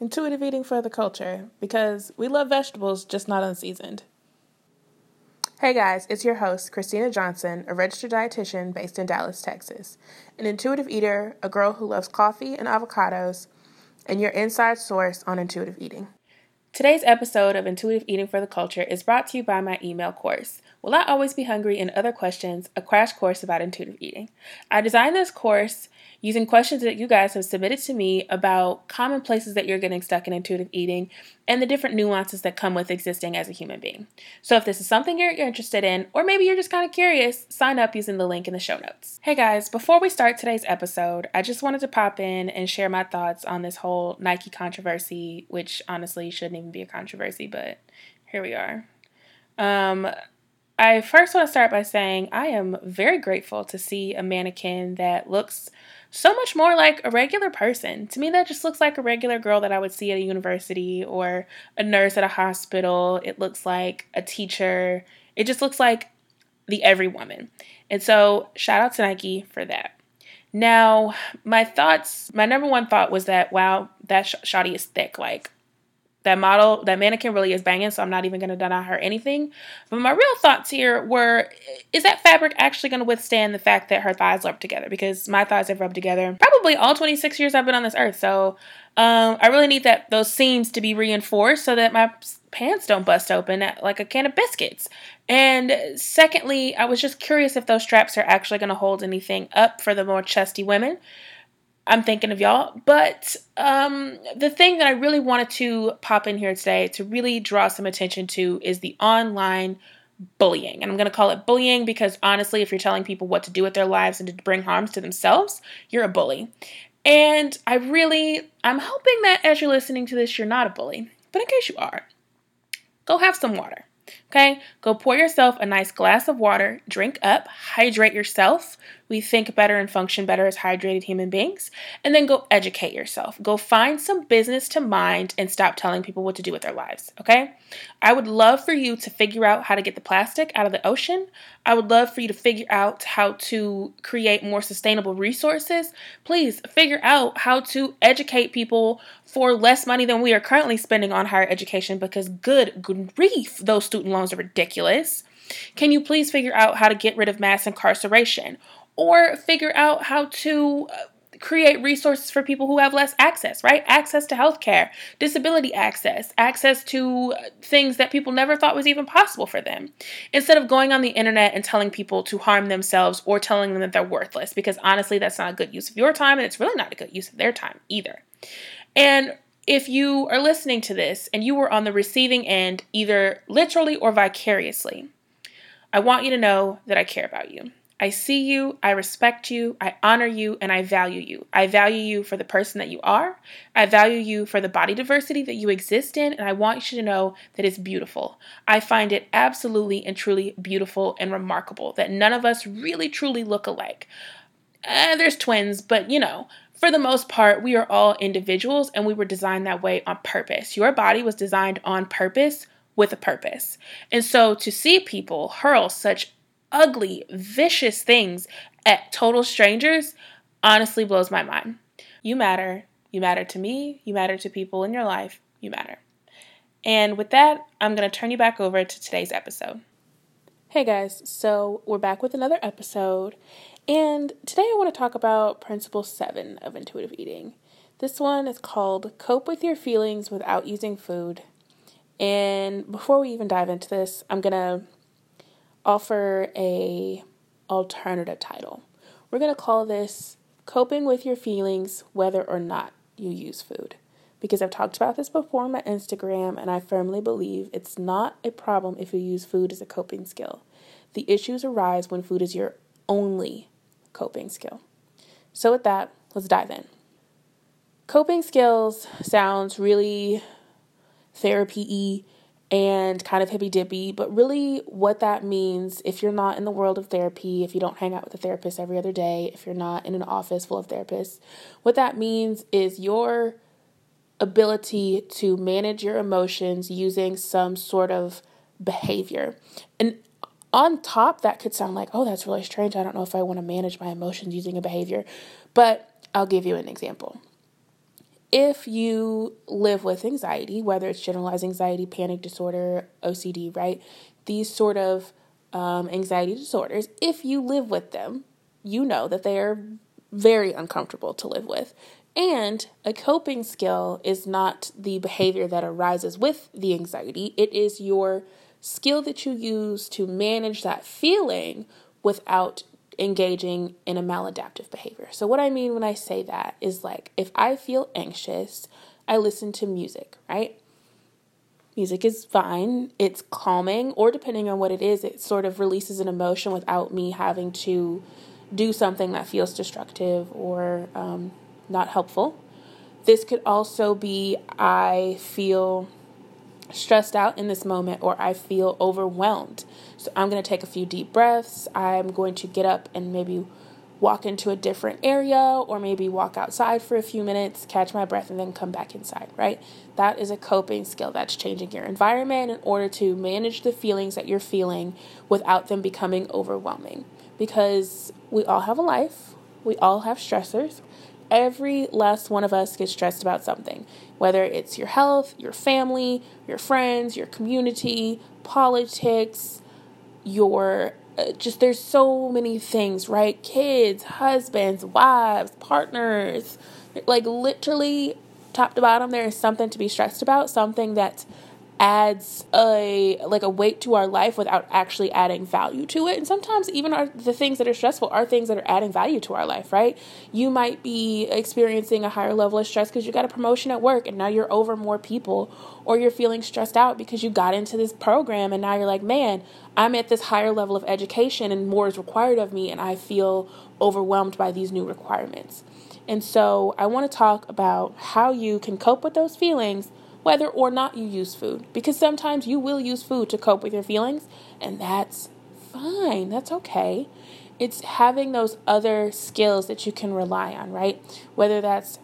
Intuitive eating for the culture because we love vegetables, just not unseasoned. Hey guys, it's your host, Christina Johnson, a registered dietitian based in Dallas, Texas. An intuitive eater, a girl who loves coffee and avocados, and your inside source on intuitive eating. Today's episode of Intuitive Eating for the Culture is brought to you by my email course, Will I Always Be Hungry and Other Questions, a crash course about intuitive eating. I designed this course using questions that you guys have submitted to me about common places that you're getting stuck in intuitive eating and the different nuances that come with existing as a human being. So, if this is something you're, you're interested in, or maybe you're just kind of curious, sign up using the link in the show notes. Hey guys, before we start today's episode, I just wanted to pop in and share my thoughts on this whole Nike controversy, which honestly shouldn't even be a controversy, but here we are. Um, I first want to start by saying I am very grateful to see a mannequin that looks so much more like a regular person. To me, that just looks like a regular girl that I would see at a university or a nurse at a hospital. It looks like a teacher. It just looks like the every woman. And so, shout out to Nike for that. Now, my thoughts, my number one thought was that, wow, that sh- shoddy is thick. Like, that model, that mannequin really is banging, so I'm not even going to deny her anything. But my real thoughts here were is that fabric actually going to withstand the fact that her thighs rub together? Because my thighs have rubbed together probably all 26 years I've been on this earth. So um, I really need that those seams to be reinforced so that my pants don't bust open like a can of biscuits. And secondly, I was just curious if those straps are actually going to hold anything up for the more chesty women. I'm thinking of y'all. But um, the thing that I really wanted to pop in here today to really draw some attention to is the online bullying. And I'm going to call it bullying because honestly, if you're telling people what to do with their lives and to bring harms to themselves, you're a bully. And I really, I'm hoping that as you're listening to this, you're not a bully. But in case you are, go have some water. Okay, go pour yourself a nice glass of water, drink up, hydrate yourself, we think better and function better as hydrated human beings. And then go educate yourself. Go find some business to mind and stop telling people what to do with their lives, okay? I would love for you to figure out how to get the plastic out of the ocean. I would love for you to figure out how to create more sustainable resources. Please figure out how to educate people for less money than we are currently spending on higher education because good grief, those student loans are ridiculous. Can you please figure out how to get rid of mass incarceration? or figure out how to uh, create resources for people who have less access, right? Access to healthcare, disability access, access to uh, things that people never thought was even possible for them. Instead of going on the internet and telling people to harm themselves or telling them that they're worthless, because honestly, that's not a good use of your time and it's really not a good use of their time either. And if you are listening to this and you were on the receiving end, either literally or vicariously, I want you to know that I care about you. I see you, I respect you, I honor you, and I value you. I value you for the person that you are. I value you for the body diversity that you exist in, and I want you to know that it's beautiful. I find it absolutely and truly beautiful and remarkable that none of us really truly look alike. Uh, there's twins, but you know, for the most part, we are all individuals and we were designed that way on purpose. Your body was designed on purpose with a purpose. And so to see people hurl such ugly, vicious things at total strangers honestly blows my mind. You matter. You matter to me. You matter to people in your life. You matter. And with that, I'm going to turn you back over to today's episode. Hey guys, so we're back with another episode, and today I want to talk about Principle 7 of intuitive eating. This one is called Cope with Your Feelings Without Using Food. And before we even dive into this, I'm going to offer a alternative title. We're going to call this coping with your feelings whether or not you use food. Because I've talked about this before on my Instagram and I firmly believe it's not a problem if you use food as a coping skill. The issues arise when food is your only coping skill. So with that, let's dive in. Coping skills sounds really therapy and kind of hippy dippy, but really what that means if you're not in the world of therapy, if you don't hang out with a therapist every other day, if you're not in an office full of therapists, what that means is your ability to manage your emotions using some sort of behavior. And on top, that could sound like, oh, that's really strange. I don't know if I want to manage my emotions using a behavior. But I'll give you an example. if you live with anxiety, whether it's generalized anxiety, panic disorder, OCD, right? These sort of um, anxiety disorders, if you live with them, you know that they are very uncomfortable to live with. And a coping skill is not the behavior that arises with the anxiety, it is your skill that you use to manage that feeling without engaging in a maladaptive behavior. So, what I mean when I say that is like if I feel anxious, I listen to music, right? Music is fine, it's calming, or depending on what it is, it sort of releases an emotion without me having to do something that feels destructive or um, not helpful. This could also be I feel stressed out in this moment or I feel overwhelmed. So I'm going to take a few deep breaths. I'm going to get up and maybe walk into a different area or maybe walk outside for a few minutes, catch my breath, and then come back inside, right? That is a coping skill. That's changing your environment in order to manage the feelings that you're feeling without them becoming overwhelming. Because we all have a life, we all have stressors, Every last one of us gets stressed about something, whether it's your health, your family, your friends, your community, politics, your uh, just there's so many things, right? Kids, husbands, wives, partners. Like literally top to bottom there is something to be stressed about, something that's adds a like a weight to our life without actually adding value to it. And sometimes even our the things that are stressful are things that are adding value to our life right? You might be experiencing a higher level of stress because you got a promotion at work and now you're over more people or you're feeling stressed out because you got into this program and now you're like man i'm at this higher level of education and more is required of me and i feel overwhelmed by these new requirements. And so i want to talk about how you can cope with those feelings whether or not you use food. Because sometimes you will use food to cope with your feelings, and that's fine. That's okay. It's having those other skills that you can rely on, right? Whether that's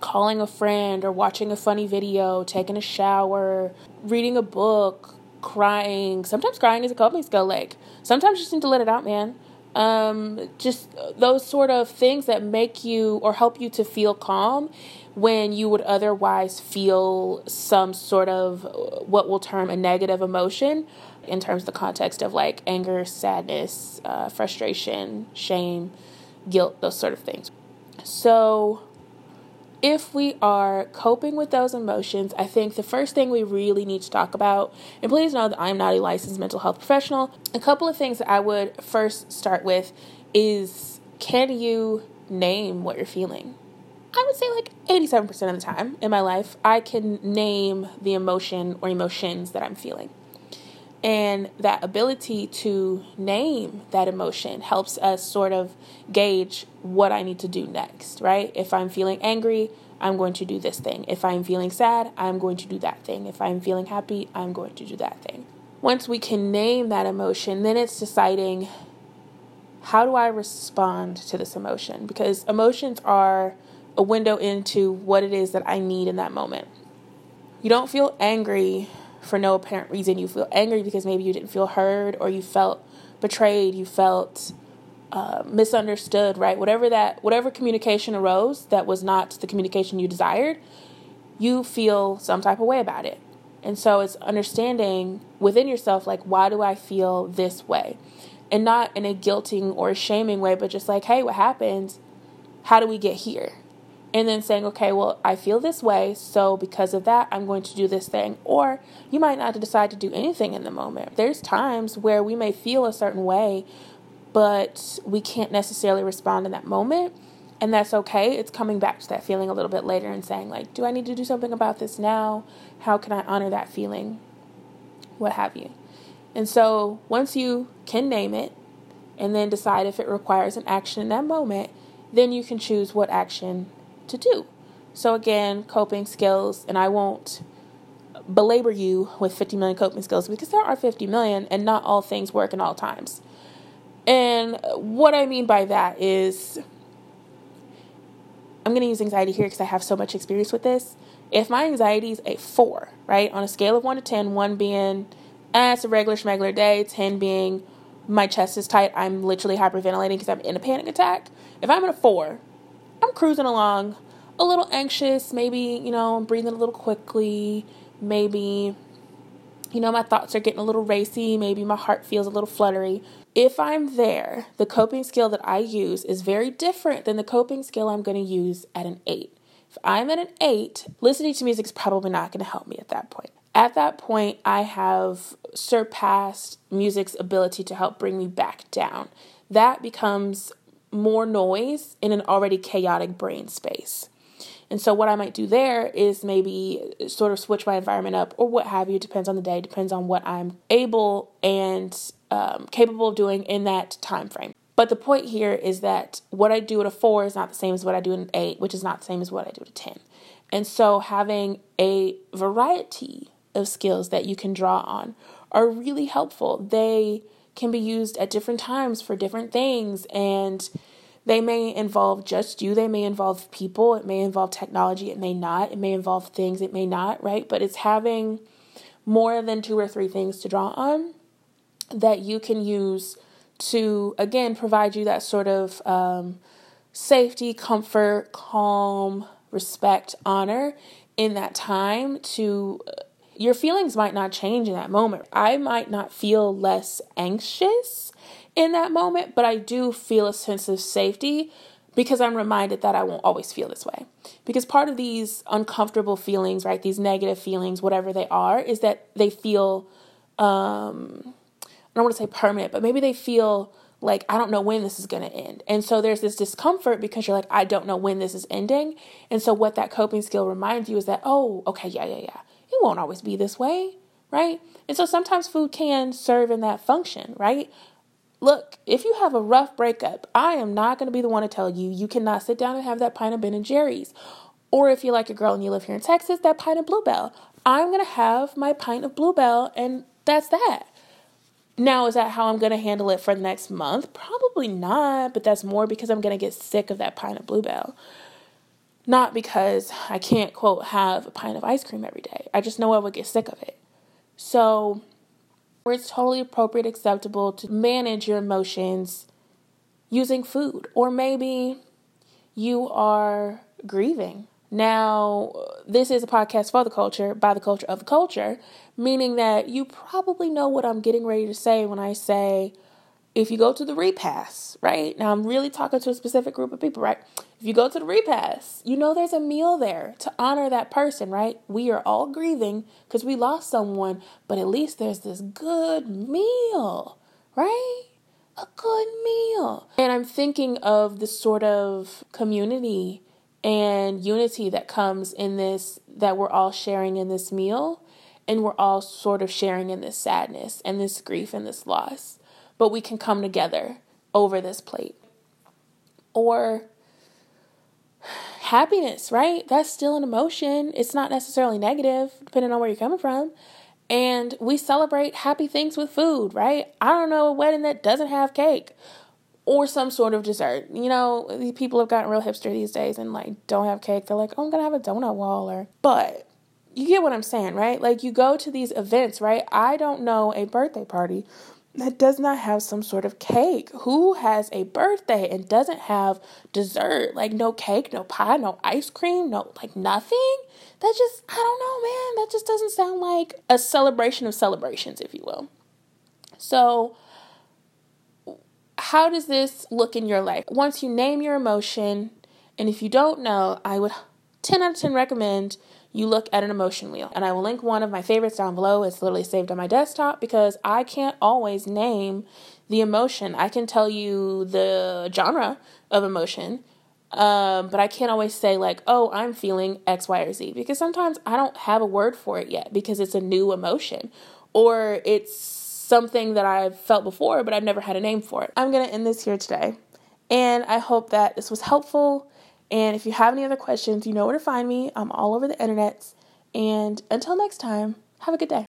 calling a friend or watching a funny video, taking a shower, reading a book, crying. Sometimes crying is a coping skill. Like, sometimes you just need to let it out, man um, just those sort of things that make you or help you to feel calm when you would otherwise feel some sort of what we'll term a negative emotion in terms of the context of like anger, sadness, uh, frustration, shame, guilt, those sort of things. So, if we are coping with those emotions, I think the first thing we really need to talk about, and please know that I'm not a licensed mental health professional, a couple of things that I would first start with is can you name what you're feeling? I would say like 87% of the time in my life, I can name the emotion or emotions that I'm feeling. And that ability to name that emotion helps us sort of gauge what I need to do next, right? If I'm feeling angry, I'm going to do this thing. If I'm feeling sad, I'm going to do that thing. If I'm feeling happy, I'm going to do that thing. Once we can name that emotion, then it's deciding how do I respond to this emotion? Because emotions are a window into what it is that I need in that moment. You don't feel angry for no apparent reason. You feel angry because maybe you didn't feel heard or you felt betrayed, you felt uh, misunderstood, right? Whatever that, whatever communication arose that was not the communication you desired, you feel some type of way about it. And so it's understanding within yourself, like, why do I feel this way? And not in a guilting or a shaming way, but just like, hey, what happened? How do we get here? And then saying, okay, well, I feel this way, so because of that, I'm going to do this thing. Or you might not decide to do anything in the moment. There's times where we may feel a certain way, but we can't necessarily respond in that moment. And that's okay. It's coming back to that feeling a little bit later and saying, like, do I need to do something about this now? How can I honor that feeling? What have you. And so once you can name it and then decide if it requires an action in that moment, then you can choose what action to do. So, again, coping skills, and I won't belabor you with 50 million coping skills because there are 50 million and not all things work in all times. And what I mean by that is, I'm going to use anxiety here because I have so much experience with this. If my anxiety is a four, right, on a scale of one to 10, one being, eh, it's a regular schmegular day, 10 being my chest is tight, I'm literally hyperventilating because I'm in a panic attack. If I'm at a four, I'm cruising along. a little anxious, maybe, you know, I'm breathing a little quickly, maybe, you know, my thoughts are getting a little racy, maybe my heart feels a little fluttery. If I'm there, the coping skill that I use is very different than the coping skill I'm going to use at an eight. If I'm at an eight, listening to music is probably not going to help me at that point. At that point, I have surpassed music's ability to help bring me back down. That becomes more noise in an already chaotic brain space. And so, what I might do there is maybe sort of switch my environment up or what have you. Depends on the day, depends on what I'm able and um, capable of doing in that time frame. But the point here is that what I do at a four is not the same as what I do at an eight, which is not the same as what I do at a 10. And so, having a variety of skills that you can draw on are really helpful. They can be used at different times for different things and they may involve just you, they may involve people, it may involve technology, it may not, it may involve things, it may not, right? But it's having more than two or three things to draw on that you can use to, again, provide you that sort of um, safety, comfort, calm, respect, honor in that time to your feelings might not change in that moment. I might not feel less anxious in that moment, but I do feel a sense of safety because I'm reminded that I won't always feel this way. Because part of these uncomfortable feelings, right, these negative feelings, whatever they are, is that they feel, um, I don't want to say permanent, but maybe they feel like I don't know when this is going to end. And so there's this discomfort because you're like, I don't know when this is ending. And so what that coping skill reminds you is that, oh, okay, yeah, yeah, yeah. It won't always be this way, right? And so sometimes food can serve in that function, right? Look, if you have a rough breakup, I am not going to be the one to tell you you cannot sit down and have that pint of Ben and Jerry's. Or if you're like a girl and you live here in Texas, that pint of Blue Bell. I'm going to have my pint of Blue Bell, and that's that. Now, is that how I'm going to handle it for the next month? Probably not, but that's more because I'm going to get sick of that pint of Blue Bell. Not because I can't, quote, have a pint of ice cream every day. I just know I would get sick of it. So, where it's totally appropriate, acceptable to manage your emotions using food. Or maybe you are grieving. Now, this is a podcast for the culture, by the culture of the culture, meaning that you probably know what I'm getting ready to say when I say if you go to the repast, right? Now I'm really talking to a specific group of people, right? If you go to the repast, you know there's a meal there to honor that person, right? We are all grieving because we lost someone, but at least there's this good meal, right? A good meal. And I'm thinking of the sort of community and unity that comes in this, that we're all sharing in this meal, and we're all sort of sharing in this sadness and this grief and this loss but we can come together over this plate. Or happiness, right? That's still an emotion. It's not necessarily negative, depending on where you're coming from. And we celebrate happy things with food, right? I don't know a wedding that doesn't have cake or some sort of dessert. You know, people have gotten real hipster these days and like don't have cake. They're like, oh, I'm gonna have a donut wall or but you get what I'm saying, right? Like you go to these events, right? I don't know a birthday party that does not have some sort of cake? Who has a birthday and doesn't have dessert? Like no cake, no pie, no ice cream, no like nothing? That just I don't know, man. That just doesn't sound like a celebration of celebrations, if you will. So how does this look in your life? Once you name your emotion, and if you don't know, I would 10 out of 10 recommend you look at an emotion wheel. And I will link one of my favorites down below. It's literally saved on my desktop because I can't always name the emotion. I can tell you the genre of emotion, um, but I can't always say, like, oh, I'm feeling X, Y, or Z because sometimes I don't have a word for it yet because it's a new emotion or it's something that I've felt before, but I've never had a name for it. I'm going to end this here today. And I hope that this was helpful and if you have any other questions, you know where to find me. I'm all over the internet. And until next time, have a good day.